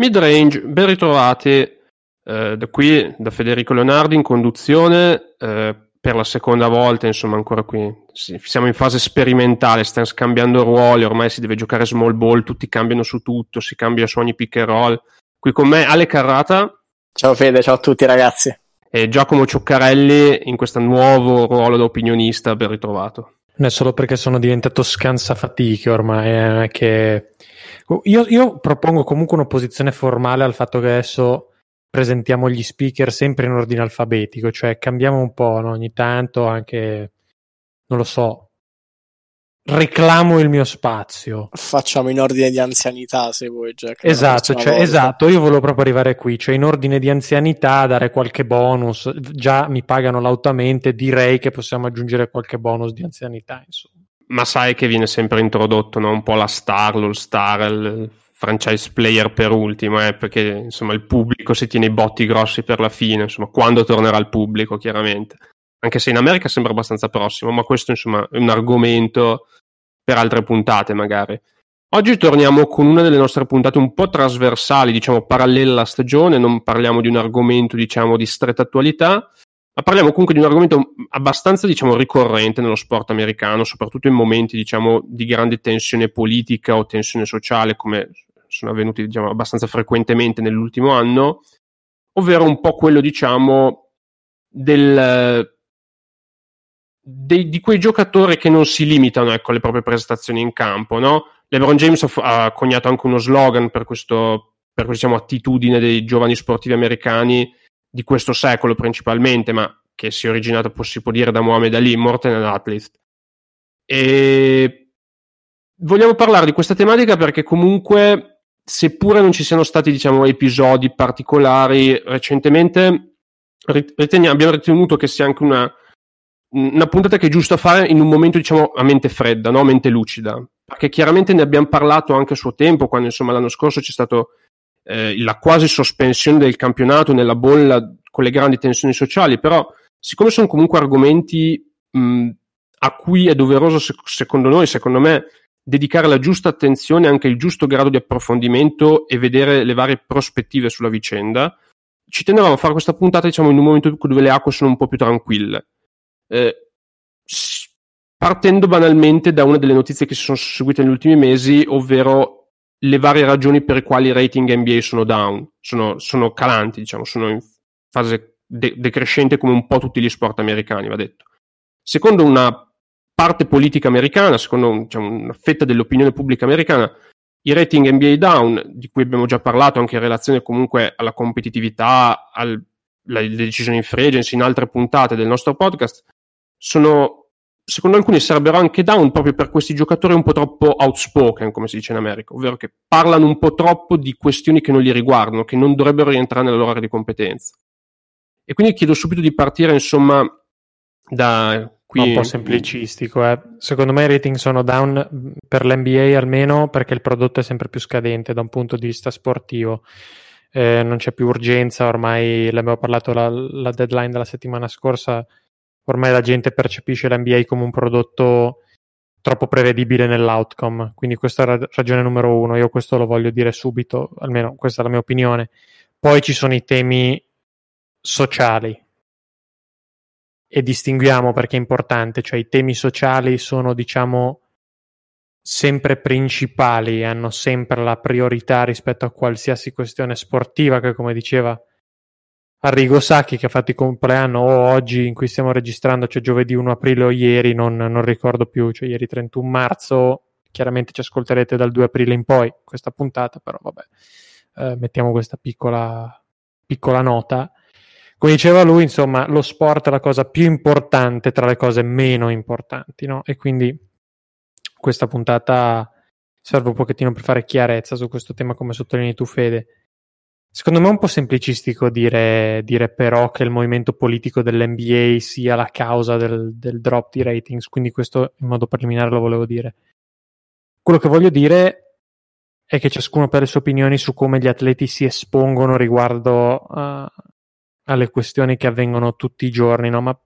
Mid-range, ben ritrovati eh, da qui, da Federico Leonardi in conduzione eh, per la seconda volta, insomma ancora qui sì, siamo in fase sperimentale, stiamo scambiando ruoli, ormai si deve giocare small ball, tutti cambiano su tutto, si cambia su ogni pick and roll. Qui con me Ale Carrata. Ciao Fede, ciao a tutti ragazzi. E Giacomo Cioccarelli in questo nuovo ruolo da opinionista, ben ritrovato. Non è solo perché sono diventato scansafatiche ormai, eh, che io, io, propongo comunque un'opposizione formale al fatto che adesso presentiamo gli speaker sempre in ordine alfabetico, cioè cambiamo un po' no? ogni tanto anche, non lo so, reclamo il mio spazio. Facciamo in ordine di anzianità se vuoi, Jack. Esatto, cioè, esatto, io volevo proprio arrivare qui, cioè in ordine di anzianità dare qualche bonus, già mi pagano lautamente, direi che possiamo aggiungere qualche bonus di anzianità, insomma ma sai che viene sempre introdotto no? un po' la star, l'all star, il franchise player per ultimo, eh? perché insomma il pubblico si tiene i botti grossi per la fine, insomma quando tornerà il pubblico chiaramente. Anche se in America sembra abbastanza prossimo, ma questo insomma è un argomento per altre puntate magari. Oggi torniamo con una delle nostre puntate un po' trasversali, diciamo parallele alla stagione, non parliamo di un argomento diciamo di stretta attualità, ma parliamo comunque di un argomento abbastanza, diciamo, ricorrente nello sport americano, soprattutto in momenti, diciamo, di grande tensione politica o tensione sociale, come sono avvenuti, diciamo, abbastanza frequentemente nell'ultimo anno, ovvero un po' quello, diciamo, del, dei, di quei giocatori che non si limitano ecco, alle proprie prestazioni in campo. No? LeBron James ha, ha coniato anche uno slogan per, questo, per questa diciamo, attitudine dei giovani sportivi americani di questo secolo principalmente, ma che si è originato, si può dire, da Muhammad Ali, Morten and Athlete. E vogliamo parlare di questa tematica perché comunque, seppure non ci siano stati, diciamo, episodi particolari recentemente, riteniamo, abbiamo ritenuto che sia anche una, una puntata che è giusta fare in un momento, diciamo, a mente fredda, no? a mente lucida. Perché chiaramente ne abbiamo parlato anche a suo tempo, quando insomma l'anno scorso c'è stato eh, la quasi sospensione del campionato nella bolla con le grandi tensioni sociali, però siccome sono comunque argomenti mh, a cui è doveroso, sec- secondo noi, secondo me, dedicare la giusta attenzione, anche il giusto grado di approfondimento e vedere le varie prospettive sulla vicenda, ci tenevamo a fare questa puntata, diciamo, in un momento dove le acque sono un po' più tranquille. Eh, partendo banalmente da una delle notizie che si sono seguite negli ultimi mesi, ovvero le varie ragioni per le quali i rating NBA sono down, sono, sono calanti, diciamo, sono in fase de- decrescente come un po' tutti gli sport americani, va detto. Secondo una parte politica americana, secondo diciamo, una fetta dell'opinione pubblica americana, i rating NBA down, di cui abbiamo già parlato anche in relazione comunque alla competitività, alle decisioni in free agency, in altre puntate del nostro podcast, sono secondo alcuni sarebbero anche down proprio per questi giocatori un po' troppo outspoken, come si dice in America, ovvero che parlano un po' troppo di questioni che non li riguardano, che non dovrebbero rientrare nella loro area di competenza. E quindi chiedo subito di partire, insomma, da qui. Un po' semplicistico, eh. Secondo me i rating sono down per l'NBA almeno perché il prodotto è sempre più scadente da un punto di vista sportivo. Eh, non c'è più urgenza, ormai l'abbiamo parlato la, la deadline della settimana scorsa ormai la gente percepisce l'NBA come un prodotto troppo prevedibile nell'outcome. Quindi questa è la ragione numero uno. Io questo lo voglio dire subito, almeno questa è la mia opinione. Poi ci sono i temi sociali. E distinguiamo perché è importante, cioè i temi sociali sono, diciamo, sempre principali, hanno sempre la priorità rispetto a qualsiasi questione sportiva che, come diceva Arrigo Sacchi che ha fatto il compleanno oggi in cui stiamo registrando, cioè giovedì 1 aprile o ieri, non, non ricordo più, cioè ieri 31 marzo, chiaramente ci ascolterete dal 2 aprile in poi questa puntata, però vabbè, eh, mettiamo questa piccola, piccola nota. Come diceva lui, insomma, lo sport è la cosa più importante tra le cose meno importanti, no? E quindi questa puntata serve un pochettino per fare chiarezza su questo tema, come sottolinei tu, Fede. Secondo me è un po' semplicistico dire, dire, però che il movimento politico dell'NBA sia la causa del, del, drop di ratings, quindi questo in modo preliminare lo volevo dire. Quello che voglio dire è che ciascuno per le sue opinioni su come gli atleti si espongono riguardo uh, alle questioni che avvengono tutti i giorni, no? ma,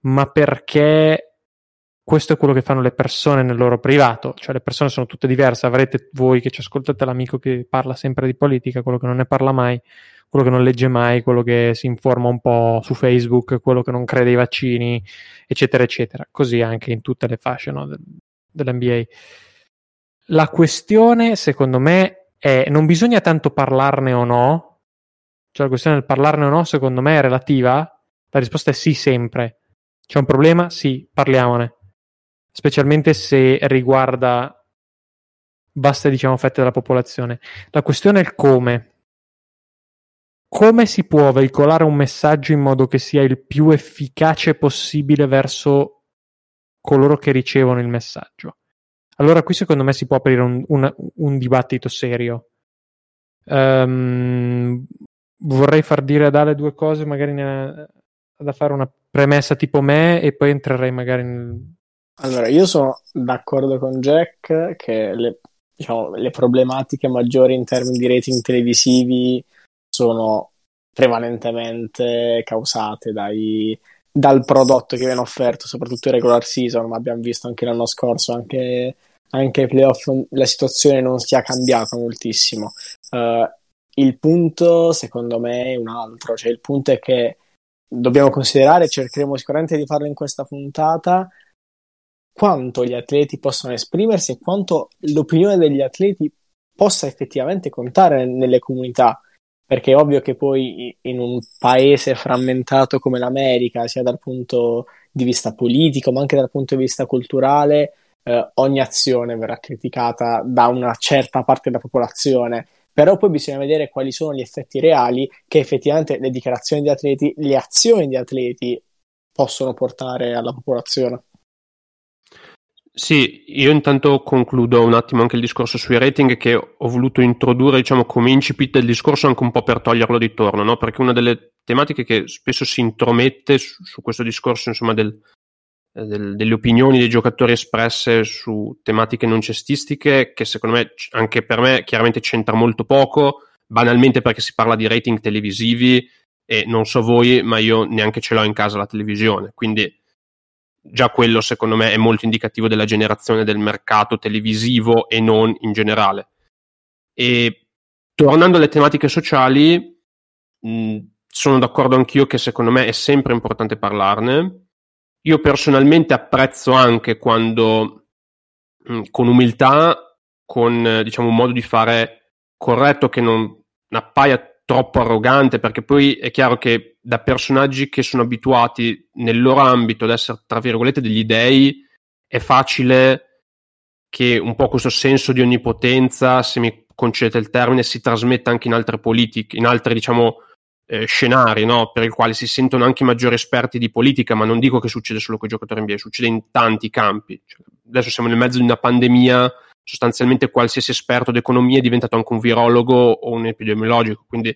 ma perché questo è quello che fanno le persone nel loro privato, cioè le persone sono tutte diverse, avrete voi che ci ascoltate l'amico che parla sempre di politica, quello che non ne parla mai, quello che non legge mai, quello che si informa un po' su Facebook, quello che non crede ai vaccini, eccetera, eccetera. Così anche in tutte le fasce no, del, dell'NBA. La questione, secondo me, è non bisogna tanto parlarne o no, cioè la questione del parlarne o no, secondo me, è relativa. La risposta è sì sempre. C'è un problema? Sì, parliamone specialmente se riguarda vaste diciamo, fette della popolazione. La questione è il come. Come si può veicolare un messaggio in modo che sia il più efficace possibile verso coloro che ricevono il messaggio? Allora qui secondo me si può aprire un, un, un dibattito serio. Um, vorrei far dire ad Ale due cose, magari ne, da fare una premessa tipo me e poi entrerei magari nel, allora, io sono d'accordo con Jack che le, diciamo, le problematiche maggiori in termini di rating televisivi sono prevalentemente causate dai, dal prodotto che viene offerto, soprattutto in regular season, ma abbiamo visto anche l'anno scorso, anche, anche ai playoff, la situazione non si è cambiata moltissimo. Uh, il punto, secondo me, è un altro, cioè il punto è che dobbiamo considerare, cercheremo sicuramente di farlo in questa puntata, quanto gli atleti possono esprimersi e quanto l'opinione degli atleti possa effettivamente contare nelle comunità. Perché è ovvio che poi in un paese frammentato come l'America, sia dal punto di vista politico ma anche dal punto di vista culturale, eh, ogni azione verrà criticata da una certa parte della popolazione. Però poi bisogna vedere quali sono gli effetti reali che effettivamente le dichiarazioni di atleti, le azioni di atleti possono portare alla popolazione. Sì, io intanto concludo un attimo anche il discorso sui rating che ho voluto introdurre, diciamo, come incipit del discorso anche un po' per toglierlo di torno, no? Perché una delle tematiche che spesso si intromette su, su questo discorso, insomma, del, eh, del, delle opinioni dei giocatori espresse su tematiche non cestistiche, che secondo me, anche per me, chiaramente c'entra molto poco, banalmente perché si parla di rating televisivi e non so voi, ma io neanche ce l'ho in casa la televisione, quindi già quello secondo me è molto indicativo della generazione del mercato televisivo e non in generale. E tornando alle tematiche sociali, mh, sono d'accordo anch'io che secondo me è sempre importante parlarne. Io personalmente apprezzo anche quando mh, con umiltà, con diciamo un modo di fare corretto che non appaia troppo arrogante, perché poi è chiaro che da personaggi che sono abituati nel loro ambito ad essere, tra virgolette, degli dei, è facile che un po' questo senso di onnipotenza, se mi concedete il termine, si trasmetta anche in altre politiche, in altri, diciamo, eh, scenari, no? per i quali si sentono anche maggiori esperti di politica, ma non dico che succede solo con i giocatori NBA, succede in tanti campi. Cioè, adesso siamo nel mezzo di una pandemia sostanzialmente qualsiasi esperto d'economia è diventato anche un virologo o un epidemiologico, quindi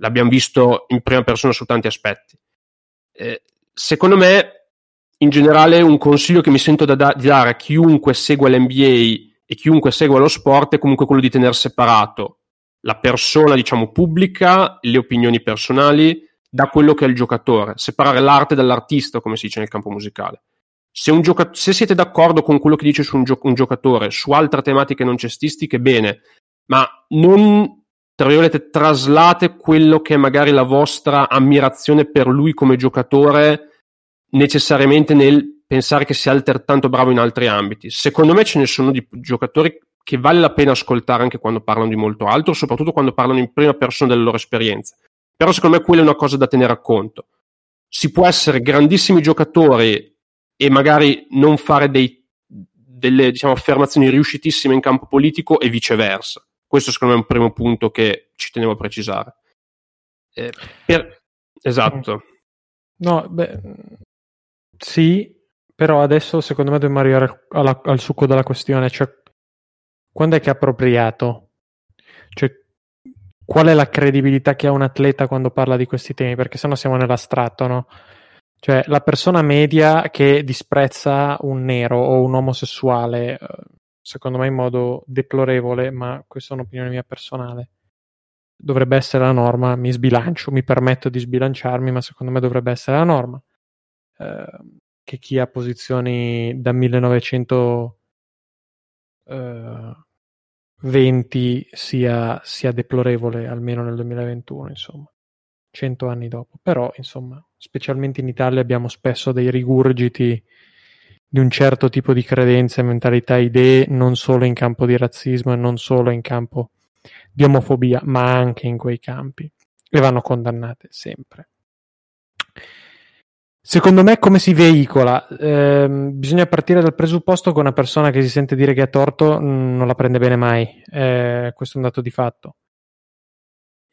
l'abbiamo visto in prima persona su tanti aspetti. Eh, secondo me, in generale, un consiglio che mi sento da da- di dare a chiunque segua l'NBA e chiunque segua lo sport è comunque quello di tenere separato la persona, diciamo, pubblica, le opinioni personali da quello che è il giocatore, separare l'arte dall'artista, come si dice nel campo musicale. Se, gioca- se siete d'accordo con quello che dice su un, gio- un giocatore, su altre tematiche non cestistiche, bene, ma non tra virgolette, traslate quello che è magari la vostra ammirazione per lui come giocatore necessariamente nel pensare che sia altrettanto bravo in altri ambiti. Secondo me ce ne sono di giocatori che vale la pena ascoltare anche quando parlano di molto altro, soprattutto quando parlano in prima persona delle loro esperienze. Però secondo me quella è una cosa da tenere a conto. Si può essere grandissimi giocatori e magari non fare dei, delle diciamo, affermazioni riuscitissime in campo politico e viceversa. Questo secondo me è un primo punto che ci tenevo a precisare. Eh, per... Esatto. No, beh, sì, però adesso secondo me dobbiamo arrivare alla, al succo della questione, cioè quando è che è appropriato? Cioè, qual è la credibilità che ha un atleta quando parla di questi temi? Perché sennò siamo nell'astratto, no? Cioè, la persona media che disprezza un nero o un omosessuale, eh, secondo me in modo deplorevole, ma questa è un'opinione mia personale. Dovrebbe essere la norma, mi sbilancio, mi permetto di sbilanciarmi, ma secondo me dovrebbe essere la norma. Eh, che chi ha posizioni da 1920 eh, sia, sia deplorevole, almeno nel 2021, insomma, cento anni dopo. Però, insomma, specialmente in Italia abbiamo spesso dei rigurgiti di un certo tipo di credenze, mentalità, idee, non solo in campo di razzismo e non solo in campo di omofobia, ma anche in quei campi e vanno condannate sempre. Secondo me, come si veicola? Eh, bisogna partire dal presupposto che una persona che si sente dire che ha torto mm, non la prende bene mai. Eh, questo è un dato di fatto.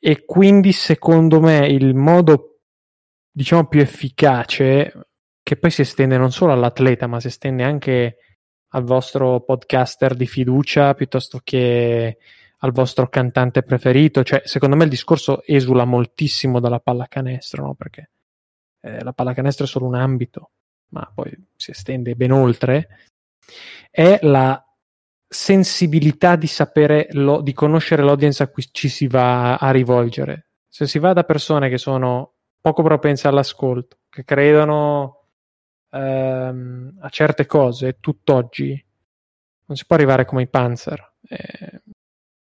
E quindi, secondo me, il modo diciamo più efficace che poi si estende non solo all'atleta, ma si estende anche al vostro podcaster di fiducia piuttosto che al vostro cantante preferito. Cioè, secondo me il discorso esula moltissimo dalla pallacanestro, no? Perché eh, la pallacanestro è solo un ambito, ma poi si estende ben oltre. È la sensibilità di sapere, lo, di conoscere l'audience a cui ci si va a rivolgere. Se si va da persone che sono poco propense all'ascolto, che credono ehm, a certe cose tutt'oggi non si può arrivare come i Panzer. Eh,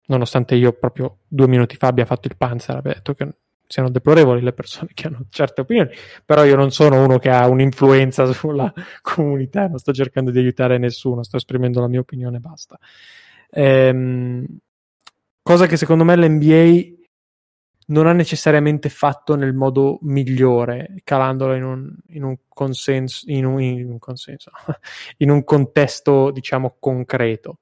nonostante io proprio due minuti fa abbia fatto il Panzer, abbia detto che siano deplorevoli le persone che hanno certe opinioni, però io non sono uno che ha un'influenza sulla comunità, non sto cercando di aiutare nessuno, sto esprimendo la mia opinione e basta. Ehm, cosa che secondo me l'NBA non ha necessariamente fatto nel modo migliore, calandolo in un, in un consenso, in un, in un consenso, in un contesto, diciamo, concreto.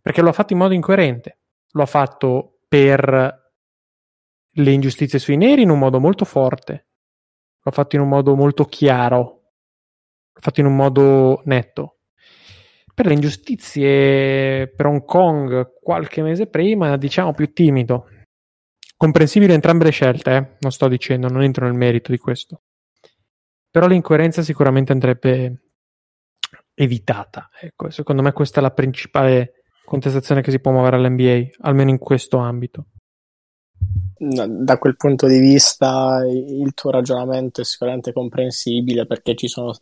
Perché lo ha fatto in modo incoerente. Lo ha fatto per le ingiustizie sui neri in un modo molto forte. Lo ha fatto in un modo molto chiaro. L'ha fatto in un modo netto. Per le ingiustizie per Hong Kong qualche mese prima, diciamo più timido Comprensibili entrambe le scelte, eh? non sto dicendo, non entro nel merito di questo. Però l'incoerenza sicuramente andrebbe evitata. Ecco, secondo me questa è la principale contestazione che si può muovere all'NBA, almeno in questo ambito. Da quel punto di vista il tuo ragionamento è sicuramente comprensibile perché ci sono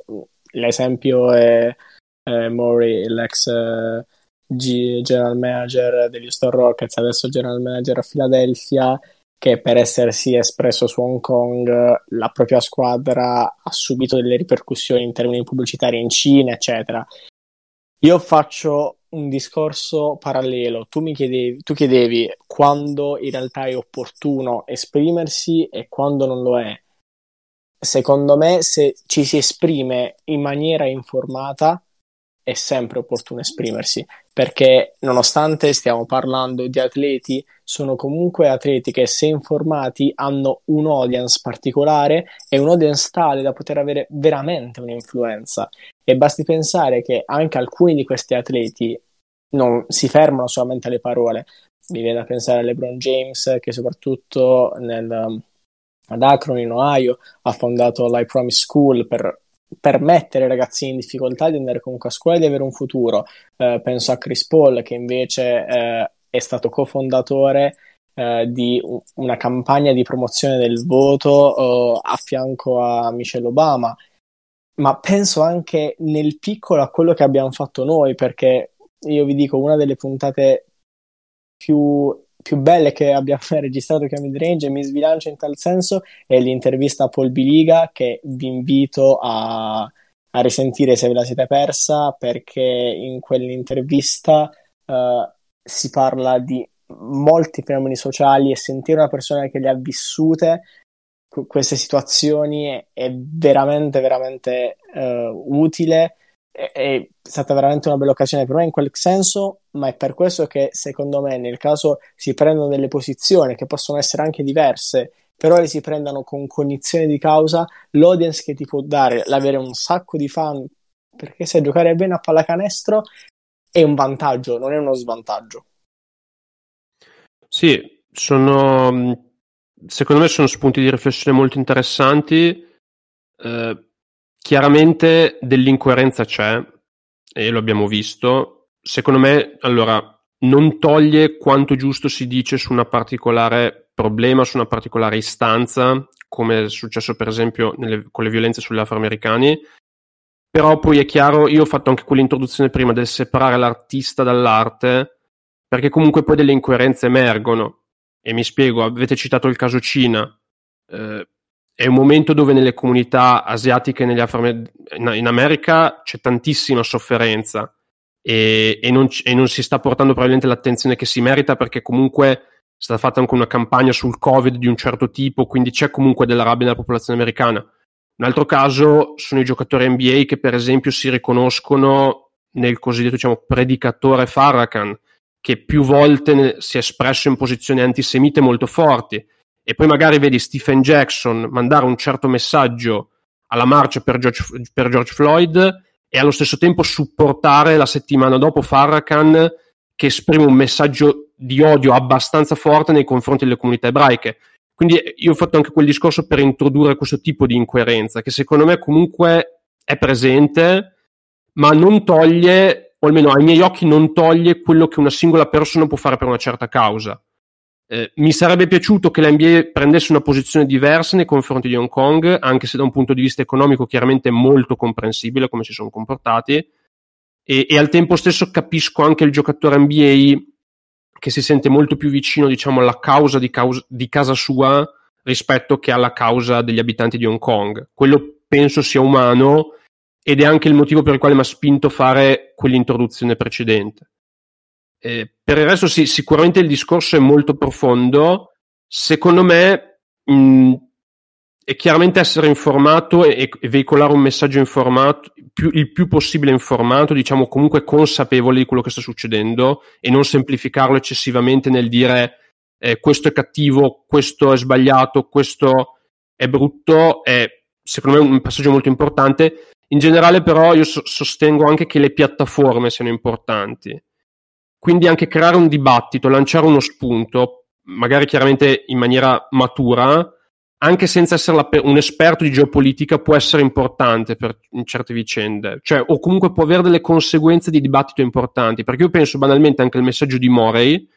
l'esempio è, è Murray, l'ex eh, G- general manager degli Houston Rockets, adesso general manager a Philadelphia, che per essersi espresso su Hong Kong la propria squadra ha subito delle ripercussioni in termini pubblicitari in Cina, eccetera. Io faccio un discorso parallelo. Tu mi chiedevi, tu chiedevi quando in realtà è opportuno esprimersi e quando non lo è. Secondo me, se ci si esprime in maniera informata, è sempre opportuno esprimersi perché nonostante stiamo parlando di atleti, sono comunque atleti che se informati hanno un audience particolare e un audience tale da poter avere veramente un'influenza. E basti pensare che anche alcuni di questi atleti non si fermano solamente alle parole. Mi viene da pensare a LeBron James che soprattutto nel, ad Akron in Ohio ha fondato l'I Promise School per permettere ai ragazzini in difficoltà di andare comunque a scuola e di avere un futuro. Eh, penso a Chris Paul che invece eh, è stato cofondatore eh, di una campagna di promozione del voto a fianco a Michelle Obama. Ma penso anche nel piccolo a quello che abbiamo fatto noi, perché io vi dico, una delle puntate più più belle che abbiamo registrato che Midrange e mi sbilancio in tal senso è l'intervista a Paul Biliga che vi invito a, a risentire se ve la siete persa perché in quell'intervista uh, si parla di molti fenomeni sociali e sentire una persona che le ha vissute queste situazioni è, è veramente veramente uh, utile è stata veramente una bella occasione per me in quel senso, ma è per questo che secondo me nel caso si prendono delle posizioni che possono essere anche diverse, però le si prendano con cognizione di causa, l'audience che ti può dare l'avere un sacco di fan, perché se giocare bene a pallacanestro è un vantaggio, non è uno svantaggio. Sì, sono secondo me sono spunti di riflessione molto interessanti. Eh, Chiaramente dell'incoerenza c'è, e lo abbiamo visto. Secondo me, allora, non toglie quanto giusto si dice su una particolare problema, su una particolare istanza, come è successo per esempio nelle, con le violenze sugli afroamericani, però poi è chiaro, io ho fatto anche quell'introduzione prima del separare l'artista dall'arte, perché comunque poi delle incoerenze emergono. E mi spiego, avete citato il caso Cina. Eh, è un momento dove nelle comunità asiatiche in America c'è tantissima sofferenza e, e, non, e, non, si sta portando probabilmente l'attenzione che si merita perché comunque è stata fatta anche una campagna sul covid di un certo tipo, quindi c'è comunque della rabbia nella popolazione americana. Un altro caso sono i giocatori NBA che per esempio si riconoscono nel cosiddetto diciamo, predicatore Farrakhan, che più volte si è espresso in posizioni antisemite molto forti e poi magari vedi Stephen Jackson mandare un certo messaggio alla marcia per George, per George Floyd e allo stesso tempo supportare la settimana dopo Farrakhan che esprime un messaggio di odio abbastanza forte nei confronti delle comunità ebraiche. Quindi io ho fatto anche quel discorso per introdurre questo tipo di incoerenza che secondo me comunque è presente, ma non toglie, o almeno ai miei occhi non toglie quello che una singola persona può fare per una certa causa. Eh, mi sarebbe piaciuto che l'NBA prendesse una posizione diversa nei confronti di Hong Kong, anche se da un punto di vista economico chiaramente è molto comprensibile come si sono comportati, e, e al tempo stesso capisco anche il giocatore NBA che si sente molto più vicino diciamo, alla causa di, causa di casa sua rispetto che alla causa degli abitanti di Hong Kong. Quello penso sia umano ed è anche il motivo per il quale mi ha spinto a fare quell'introduzione precedente. Eh, per il resto, sì, sicuramente il discorso è molto profondo. Secondo me, mh, è chiaramente essere informato e, e veicolare un messaggio informato, più, il più possibile informato, diciamo comunque consapevole di quello che sta succedendo e non semplificarlo eccessivamente nel dire eh, questo è cattivo, questo è sbagliato, questo è brutto, è secondo me un passaggio molto importante. In generale, però, io so- sostengo anche che le piattaforme siano importanti. Quindi anche creare un dibattito, lanciare uno spunto, magari chiaramente in maniera matura, anche senza essere pe- un esperto di geopolitica, può essere importante per certe vicende, cioè, o comunque può avere delle conseguenze di dibattito importanti. Perché io penso banalmente anche al messaggio di Morey,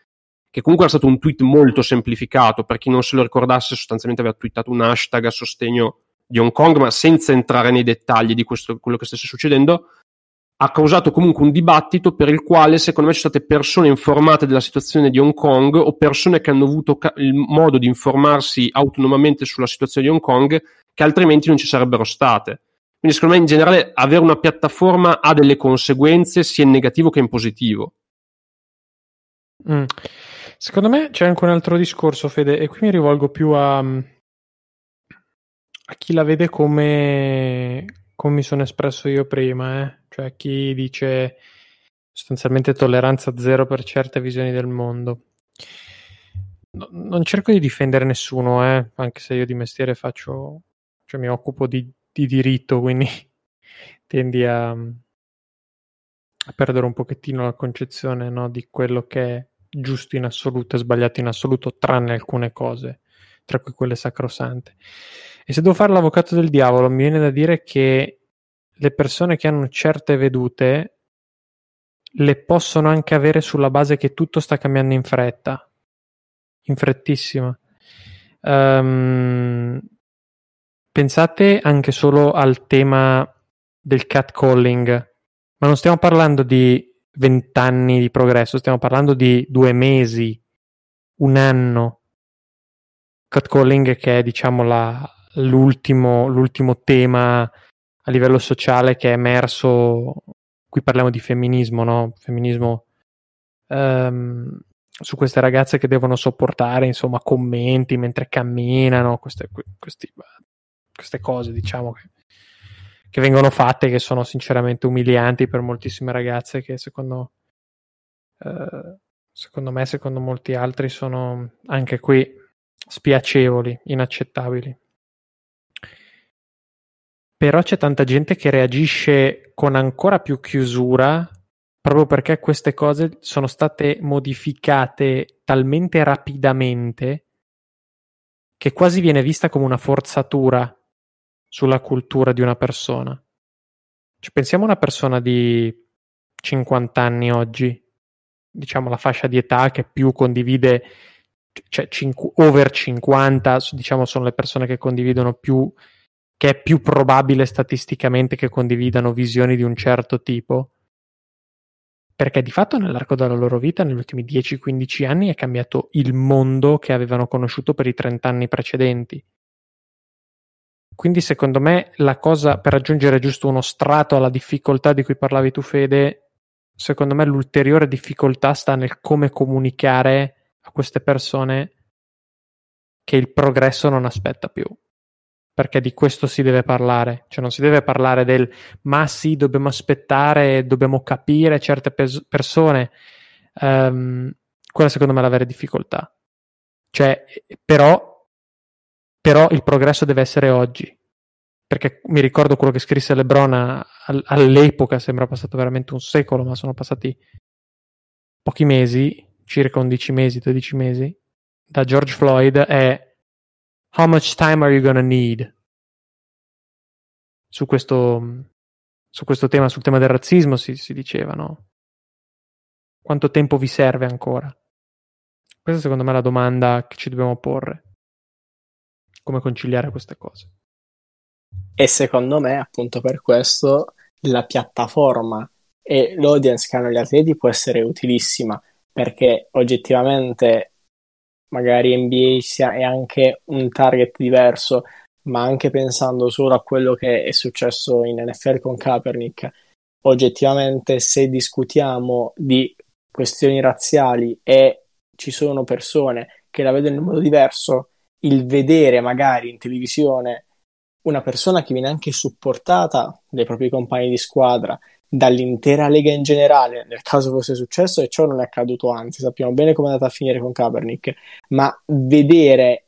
che comunque era stato un tweet molto semplificato, per chi non se lo ricordasse, sostanzialmente aveva twittato un hashtag a sostegno di Hong Kong, ma senza entrare nei dettagli di questo, quello che stesse succedendo, ha causato comunque un dibattito per il quale secondo me ci sono state persone informate della situazione di Hong Kong o persone che hanno avuto ca- il modo di informarsi autonomamente sulla situazione di Hong Kong che altrimenti non ci sarebbero state. Quindi secondo me in generale avere una piattaforma ha delle conseguenze sia in negativo che in positivo. Mm. Secondo me c'è anche un altro discorso, Fede, e qui mi rivolgo più a, a chi la vede come, come mi sono espresso io prima, eh? cioè chi dice sostanzialmente tolleranza zero per certe visioni del mondo. No, non cerco di difendere nessuno, eh? anche se io di mestiere faccio, cioè mi occupo di, di diritto, quindi tendi a, a, perdere un pochettino la concezione no, di quello che è giusto in assoluto e sbagliato in assoluto, tranne alcune cose, tra cui quelle sacrosante. E se devo fare l'avvocato del diavolo, mi viene da dire che le persone che hanno certe vedute le possono anche avere sulla base che tutto sta cambiando in fretta, in frettissima. Um, pensate anche solo al tema del catcalling, ma non stiamo parlando di vent'anni di progresso, stiamo parlando di due mesi, un anno. Catcalling che è diciamo la, l'ultimo, l'ultimo tema a livello sociale che è emerso, qui parliamo di femminismo, no? Femminismo um, su queste ragazze che devono sopportare, insomma, commenti mentre camminano, queste, questi, queste cose, diciamo, che, che, vengono fatte, che sono sinceramente umilianti per moltissime ragazze che secondo, uh, secondo me, secondo molti altri, sono anche qui spiacevoli, inaccettabili però c'è tanta gente che reagisce con ancora più chiusura proprio perché queste cose sono state modificate talmente rapidamente che quasi viene vista come una forzatura sulla cultura di una persona. Ci pensiamo a una persona di 50 anni oggi, diciamo la fascia di età che più condivide, cioè cinqu- over 50, diciamo sono le persone che condividono più che è più probabile statisticamente che condividano visioni di un certo tipo? Perché di fatto nell'arco della loro vita, negli ultimi 10-15 anni, è cambiato il mondo che avevano conosciuto per i 30 anni precedenti. Quindi secondo me la cosa per raggiungere giusto uno strato alla difficoltà di cui parlavi tu Fede, secondo me l'ulteriore difficoltà sta nel come comunicare a queste persone che il progresso non aspetta più. Perché di questo si deve parlare, cioè non si deve parlare del ma sì, dobbiamo aspettare, dobbiamo capire certe pes- persone. Um, quella secondo me è la vera difficoltà. Cioè, però però il progresso deve essere oggi. Perché mi ricordo quello che scrisse Lebron a, a, all'epoca, sembra passato veramente un secolo, ma sono passati pochi mesi, circa 11 mesi, 12 mesi, da George Floyd è How much time are you gonna need? Su questo, su questo tema, sul tema del razzismo si, si diceva, no? Quanto tempo vi serve ancora? Questa secondo me è la domanda che ci dobbiamo porre come conciliare queste cose. E secondo me, appunto per questo, la piattaforma e l'audience che hanno gli atleti può essere utilissima perché oggettivamente magari NBA sia, è anche un target diverso, ma anche pensando solo a quello che è successo in NFL con Kaepernick, oggettivamente se discutiamo di questioni razziali e ci sono persone che la vedono in modo diverso, il vedere magari in televisione una persona che viene anche supportata dai propri compagni di squadra, dall'intera lega in generale, nel caso fosse successo, e ciò non è accaduto, anzi sappiamo bene come è andata a finire con Kaepernick, ma vedere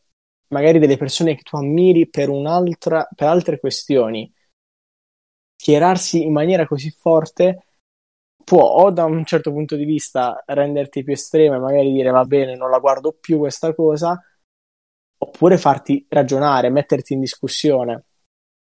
magari delle persone che tu ammiri per, un'altra, per altre questioni schierarsi in maniera così forte può o da un certo punto di vista renderti più estremo e magari dire va bene non la guardo più questa cosa oppure farti ragionare, metterti in discussione.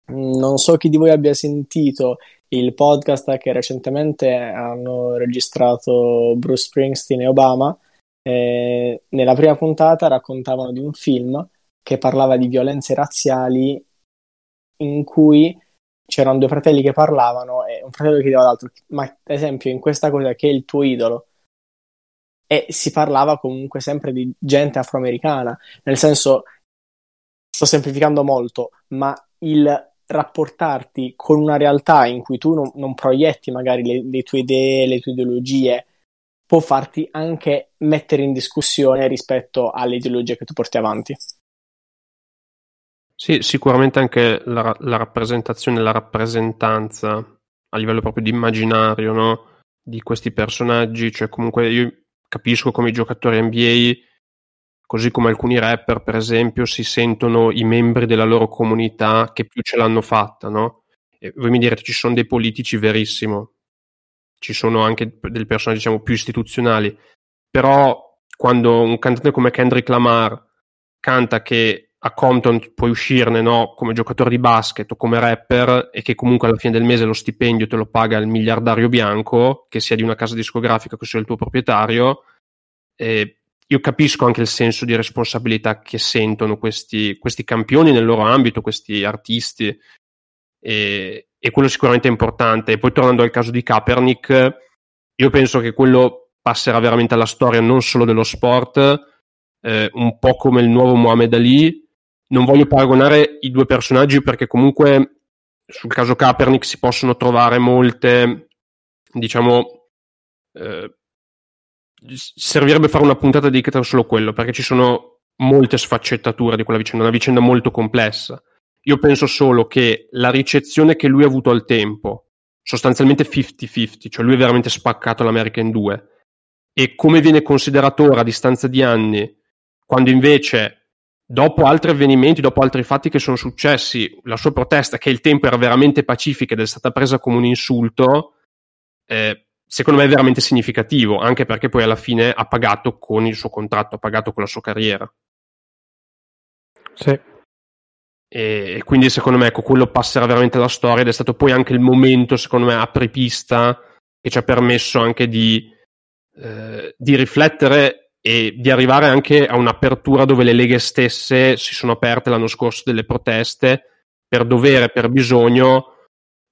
Non so chi di voi abbia sentito il podcast che recentemente hanno registrato Bruce Springsteen e Obama. Eh, nella prima puntata raccontavano di un film che parlava di violenze razziali in cui c'erano due fratelli che parlavano e un fratello chiedeva all'altro ma ad esempio in questa cosa che è il tuo idolo e si parlava comunque sempre di gente afroamericana, nel senso, sto semplificando molto, ma il rapportarti con una realtà in cui tu non, non proietti magari le, le, tue idee, le tue ideologie, può farti anche mettere in discussione rispetto alle ideologie che tu porti avanti. Sì, sicuramente anche la, la rappresentazione, la rappresentanza a livello proprio di immaginario, no? di questi personaggi, cioè comunque io capisco come i giocatori NBA, così come alcuni rapper, per esempio, si sentono i membri della loro comunità che più ce l'hanno fatta, no? E voi mi direte, ci sono dei politici, verissimo, ci sono anche delle persone, diciamo, più istituzionali, però quando un cantante come Kendrick Lamar canta che a Compton puoi uscirne no, come giocatore di basket o come rapper e che comunque alla fine del mese lo stipendio te lo paga il miliardario bianco, che sia di una casa discografica che sia il tuo proprietario, eh, io capisco anche il senso di responsabilità che sentono questi, questi campioni nel loro ambito, questi artisti, e, e, quello sicuramente è importante. E poi tornando al caso di Kaepernick, io penso che quello passerà veramente alla storia non solo dello sport, eh, un po' come il nuovo Muhammad Ali, non voglio paragonare i due personaggi perché comunque sul caso Kaepernick si possono trovare molte, diciamo, eh, servirebbe fare una puntata dedicata a solo quello perché ci sono molte sfaccettature di quella vicenda, una vicenda molto complessa. Io penso solo che la ricezione che lui ha avuto al tempo, sostanzialmente 50-50, cioè lui è veramente spaccato l'America in due, e come viene considerato ora a distanza di anni, quando invece dopo altri avvenimenti, dopo altri fatti che sono successi, la sua protesta, che il tempo era veramente pacifica ed è stata presa come un insulto, eh, secondo me è veramente significativo, anche perché poi alla fine ha pagato con il suo contratto, ha pagato con la sua carriera. Sì. E, e quindi secondo me ecco, quello passerà veramente alla storia ed è stato poi anche il momento, secondo me, apripista che ci ha permesso anche di, eh, di riflettere e di arrivare anche a un'apertura dove le leghe stesse si sono aperte l'anno scorso delle proteste per dovere, per bisogno,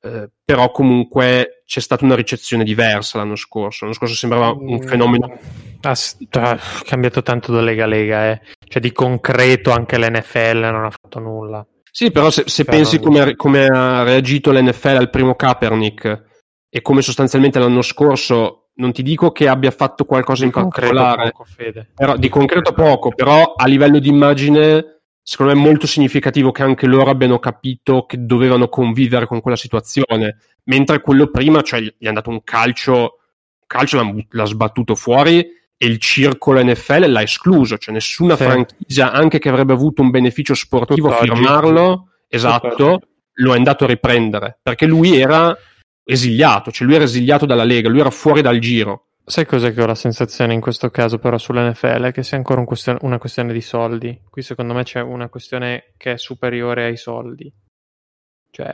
eh, però comunque c'è stata una ricezione diversa l'anno scorso. L'anno scorso sembrava un mm. fenomeno. Ha cambiato tanto da Lega Lega, eh. cioè di concreto anche l'NFL non ha fatto nulla. Sì, però se, se pensi come, come, ha reagito l'NFL al primo Kaepernick e come sostanzialmente l'anno scorso, non ti dico che abbia fatto qualcosa di in particolare, poco, però, di concreto poco, però a livello di immagine secondo me è molto significativo che anche loro abbiano capito che dovevano convivere con quella situazione, mentre quello prima, cioè gli è andato un calcio, calcio l'ha, l'ha sbattuto fuori e il circolo NFL l'ha escluso, cioè nessuna sì. franchigia, anche che avrebbe avuto un beneficio sportivo a firmarlo, esatto, lo è andato a riprendere, perché lui era esiliato, cioè lui era esiliato dalla Lega, lui era fuori dal giro. Sai cos'è che ho la sensazione in questo caso però sull'NFL? Che sia ancora un question- una questione di soldi. Qui secondo me c'è una questione che è superiore ai soldi. Cioè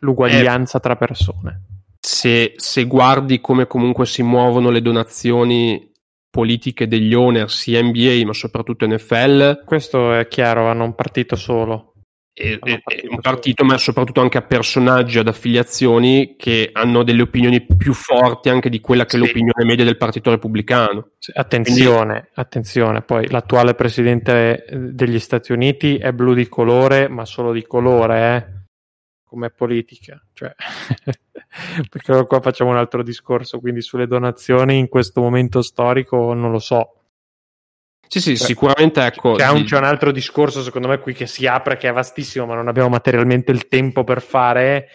l'uguaglianza eh, tra persone. Se, se, guardi come comunque si muovono le donazioni politiche degli owner sia NBA ma soprattutto NFL. Questo è chiaro, hanno un partito solo è, è, un partito, ma soprattutto anche a personaggi, ad affiliazioni che hanno delle opinioni più forti anche di quella che sì. è l'opinione media del partito repubblicano. Attenzione, Quindi... attenzione, poi l'attuale presidente degli Stati Uniti è blu di colore, ma solo di colore, eh? come politica. Cioè, perché qua facciamo un altro discorso, quindi sulle donazioni in questo momento storico non lo so sì, sì, Beh, sicuramente ecco. C'è un, c'è un, altro discorso, secondo me, qui che si apre, che è vastissimo, ma non abbiamo materialmente il tempo per fare.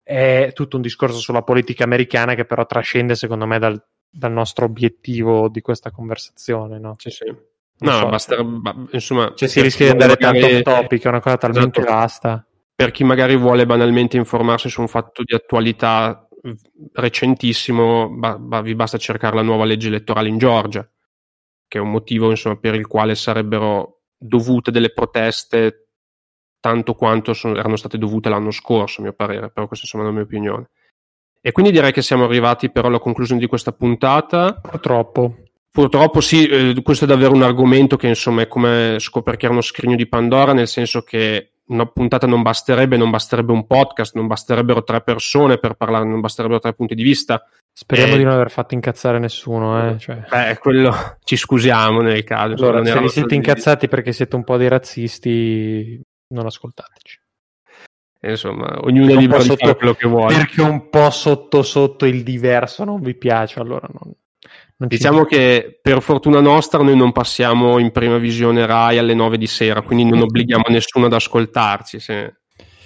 È tutto un discorso sulla politica americana che però trascende, secondo me, dal, dal nostro obiettivo di questa conversazione. No, sì, sì. No, so. basta, insomma, cioè, si rischia di andare magari... tanto off topic, è una cosa talmente esatto. vasta. Per chi magari vuole banalmente informarsi su un fatto di attualità recentissimo, ba- ba- vi basta cercare la nuova legge elettorale in Georgia che è un motivo insomma, per il quale sarebbero dovute delle proteste tanto quanto sono, erano state dovute l'anno scorso, a mio parere, però questa insomma è la mia opinione. E quindi direi che siamo arrivati però alla conclusione di questa puntata. Purtroppo. Purtroppo sì, eh, questo è davvero un argomento che insomma è come scoprire uno scrigno di Pandora, nel senso che una puntata non basterebbe, non basterebbe un podcast, non basterebbero tre persone per parlare, non basterebbero tre punti di vista. Speriamo eh, di non aver fatto incazzare nessuno, eh. Cioè... Beh, quello ci scusiamo nel caso. Allora, se vi siete incazzati perché siete un po' dei razzisti, non ascoltateci. E insomma, ognuno è libero di fare quello che vuole. Perché un po' sotto sotto il diverso non vi piace, allora non diciamo che per fortuna nostra noi non passiamo in prima visione Rai alle 9 di sera, quindi non obblighiamo nessuno ad ascoltarci. Se,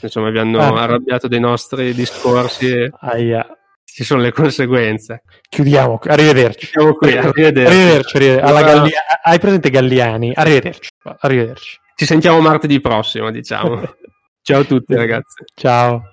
insomma, vi hanno ah. arrabbiato dei nostri discorsi. E... Aia ci sono le conseguenze. Chiudiamo, arrivederci. Chiudiamo qui, arrivederci. Arrivederci, arrivederci. Alla Galli- hai presente Galliani? Arrivederci. arrivederci. Ci sentiamo martedì prossimo, diciamo. Ciao a tutti ragazzi. Ciao.